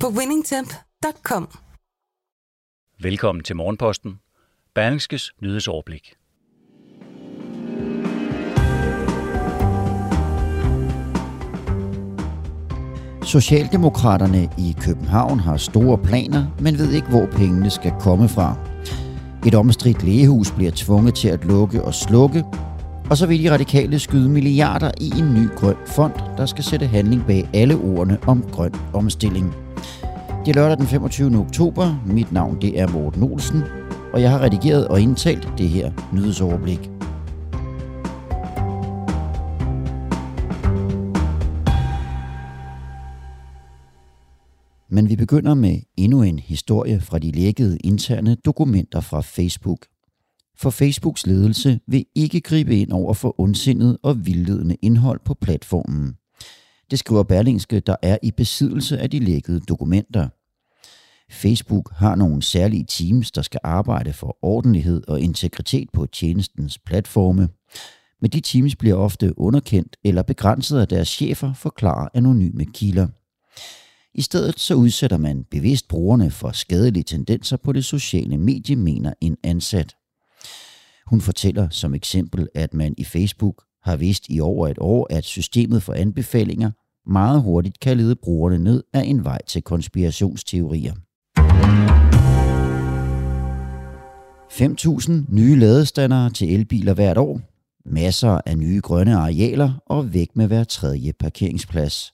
på winningtemp.com. Velkommen til Morgenposten. Berlingskes nyhedsoverblik. Socialdemokraterne i København har store planer, men ved ikke, hvor pengene skal komme fra. Et omstridt lægehus bliver tvunget til at lukke og slukke, og så vil de radikale skyde milliarder i en ny grøn fond, der skal sætte handling bag alle ordene om grøn omstilling. Det er lørdag den 25. oktober. Mit navn det er Morten Olsen, og jeg har redigeret og indtalt det her nyhedsoverblik. Men vi begynder med endnu en historie fra de lækkede interne dokumenter fra Facebook. For Facebooks ledelse vil ikke gribe ind over for ondsindet og vildledende indhold på platformen. Det skriver Berlingske, der er i besiddelse af de lækkede dokumenter. Facebook har nogle særlige teams, der skal arbejde for ordentlighed og integritet på tjenestens platforme. Men de teams bliver ofte underkendt eller begrænset af deres chefer, forklarer anonyme kilder. I stedet så udsætter man bevidst brugerne for skadelige tendenser på det sociale medie, mener en ansat. Hun fortæller som eksempel, at man i Facebook har vidst i over et år, at systemet for anbefalinger meget hurtigt kan lede brugerne ned af en vej til konspirationsteorier. 5.000 nye ladestandere til elbiler hvert år, masser af nye grønne arealer og væk med hver tredje parkeringsplads.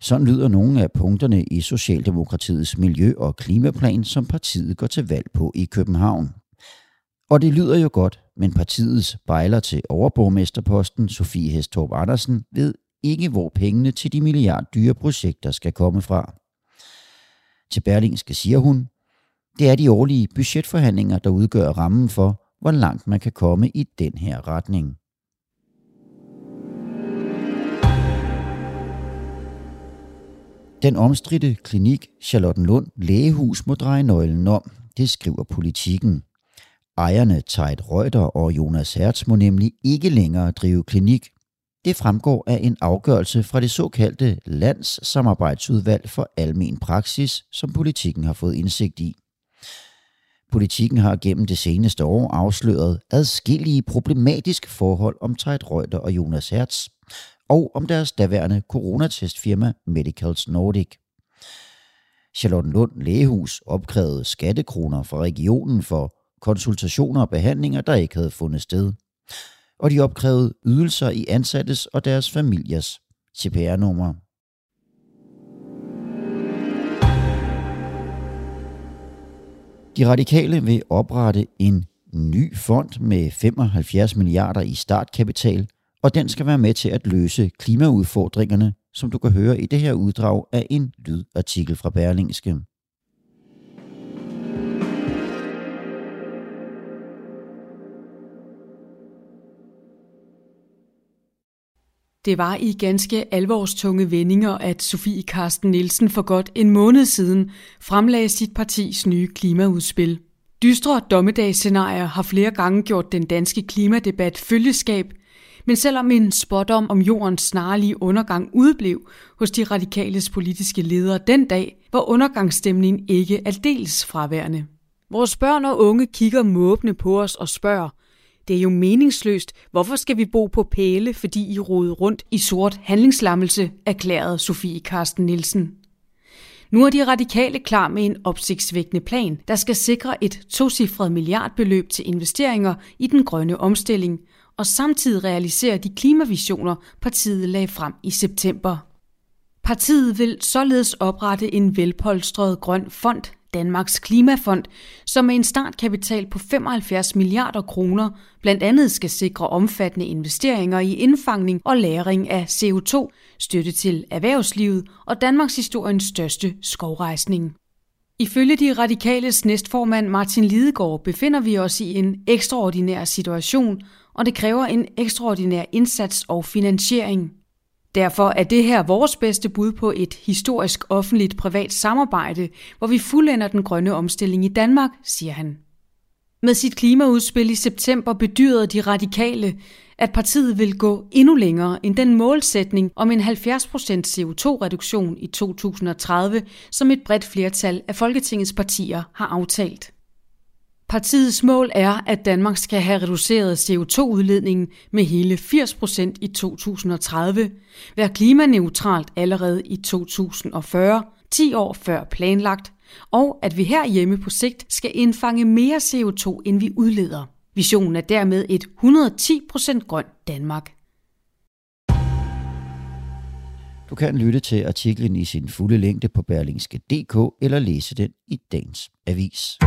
Sådan lyder nogle af punkterne i Socialdemokratiets miljø- og klimaplan, som partiet går til valg på i København. Og det lyder jo godt, men partiets bejler til overborgmesterposten, Sofie Hestorp Andersen, ved ikke, hvor pengene til de milliarddyre projekter skal komme fra. Til Berlingske siger hun, det er de årlige budgetforhandlinger, der udgør rammen for, hvor langt man kan komme i den her retning. Den omstridte klinik Charlottenlund Lægehus må dreje nøglen om, det skriver politikken. Ejerne Tejt Reuter og Jonas Hertz må nemlig ikke længere drive klinik. Det fremgår af en afgørelse fra det såkaldte Landssamarbejdsudvalg for Almen Praksis, som politikken har fået indsigt i. Politikken har gennem det seneste år afsløret adskillige problematiske forhold om Tejt Reuter og Jonas Hertz, og om deres daværende coronatestfirma Medicals Nordic. Charlottenlund Lægehus opkrævede skattekroner fra regionen for konsultationer og behandlinger, der ikke havde fundet sted. Og de opkrævede ydelser i ansattes og deres familiers CPR-nummer. De radikale vil oprette en ny fond med 75 milliarder i startkapital, og den skal være med til at løse klimaudfordringerne, som du kan høre i det her uddrag af en lydartikel fra Berlingske. Det var i ganske alvorstunge vendinger, at Sofie Karsten Nielsen for godt en måned siden fremlagde sit partis nye klimaudspil. Dystre dommedagsscenarier har flere gange gjort den danske klimadebat følgeskab, men selvom en spådom om jordens snarlige undergang udblev hos de radikales politiske ledere den dag, var undergangsstemningen ikke aldeles fraværende. Vores børn og unge kigger måbne på os og spørger, det er jo meningsløst. Hvorfor skal vi bo på pæle, fordi I rode rundt i sort handlingslammelse, erklærede Sofie Karsten Nielsen. Nu er de radikale klar med en opsigtsvækkende plan, der skal sikre et tocifret milliardbeløb til investeringer i den grønne omstilling, og samtidig realisere de klimavisioner, partiet lagde frem i september. Partiet vil således oprette en velpolstret grøn fond, Danmarks Klimafond, som med en startkapital på 75 milliarder kroner blandt andet skal sikre omfattende investeringer i indfangning og lagring af CO2, støtte til erhvervslivet og Danmarks historiens største skovrejsning. Ifølge de radikales næstformand Martin Lidegaard befinder vi os i en ekstraordinær situation, og det kræver en ekstraordinær indsats og finansiering. Derfor er det her vores bedste bud på et historisk offentligt privat samarbejde, hvor vi fuldender den grønne omstilling i Danmark, siger han. Med sit klimaudspil i september bedyrede de radikale, at partiet vil gå endnu længere end den målsætning om en 70% CO2-reduktion i 2030, som et bredt flertal af Folketingets partier har aftalt. Partiets mål er, at Danmark skal have reduceret CO2-udledningen med hele 80% i 2030, være klimaneutralt allerede i 2040, 10 år før planlagt, og at vi herhjemme på sigt skal indfange mere CO2, end vi udleder. Visionen er dermed et 110% grønt Danmark. Du kan lytte til artiklen i sin fulde længde på berlingske.dk eller læse den i dagens avis.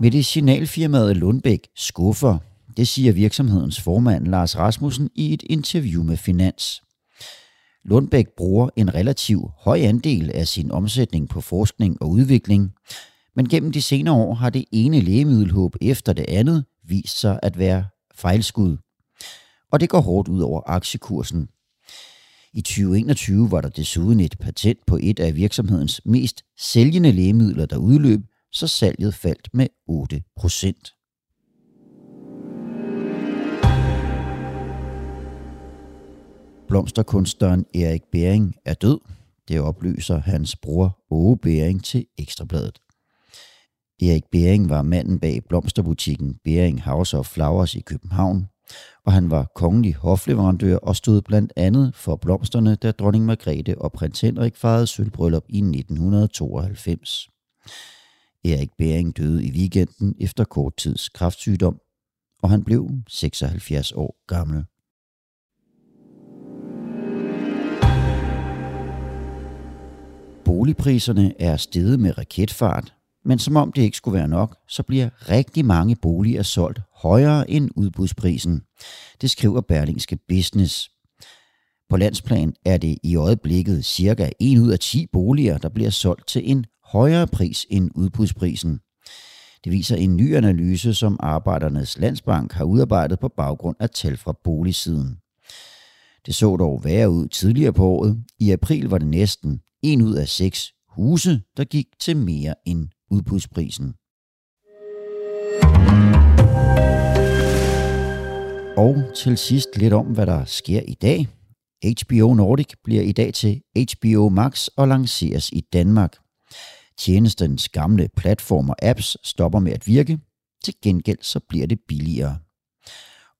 Medicinalfirmaet Lundbæk skuffer, det siger virksomhedens formand Lars Rasmussen i et interview med Finans. Lundbæk bruger en relativ høj andel af sin omsætning på forskning og udvikling, men gennem de senere år har det ene lægemiddelhåb efter det andet vist sig at være fejlskud. Og det går hårdt ud over aktiekursen. I 2021 var der desuden et patent på et af virksomhedens mest sælgende lægemidler, der udløb, så salget faldt med 8 procent. Blomsterkunstneren Erik Bering er død. Det oplyser hans bror Åge Bering til Ekstrabladet. Erik Bering var manden bag blomsterbutikken Bering House of Flowers i København, og han var kongelig hofleverandør og stod blandt andet for blomsterne, da dronning Margrethe og prins Henrik fejrede sølvbryllup i 1992. Erik Bering døde i weekenden efter kort tids kraftsygdom, og han blev 76 år gammel. Boligpriserne er steget med raketfart, men som om det ikke skulle være nok, så bliver rigtig mange boliger solgt højere end udbudsprisen. Det skriver Berlingske Business. På landsplan er det i øjeblikket cirka 1 ud af 10 boliger, der bliver solgt til en højere pris end udbudsprisen. Det viser en ny analyse, som Arbejdernes Landsbank har udarbejdet på baggrund af tal fra boligsiden. Det så dog værre ud tidligere på året. I april var det næsten en ud af seks huse, der gik til mere end udbudsprisen. Og til sidst lidt om, hvad der sker i dag. HBO Nordic bliver i dag til HBO Max og lanceres i Danmark. Tjenestens gamle platform og apps stopper med at virke. Til gengæld så bliver det billigere.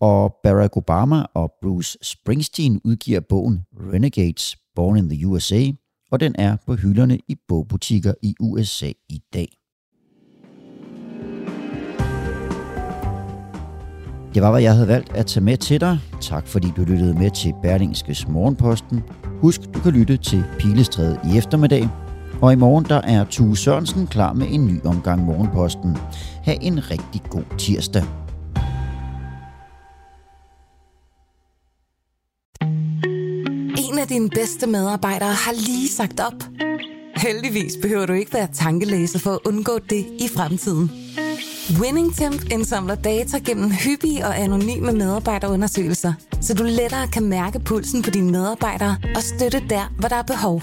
Og Barack Obama og Bruce Springsteen udgiver bogen Renegades Born in the USA, og den er på hylderne i bogbutikker i USA i dag. Det var, hvad jeg havde valgt at tage med til dig. Tak fordi du lyttede med til Berlingskes Morgenposten. Husk, du kan lytte til Pilestræde i eftermiddag. Og i morgen der er Tue Sørensen klar med en ny omgang Morgenposten. Ha' en rigtig god tirsdag. En af dine bedste medarbejdere har lige sagt op. Heldigvis behøver du ikke være tankelæser for at undgå det i fremtiden. WinningTemp indsamler data gennem hyppige og anonyme medarbejderundersøgelser, så du lettere kan mærke pulsen på dine medarbejdere og støtte der, hvor der er behov.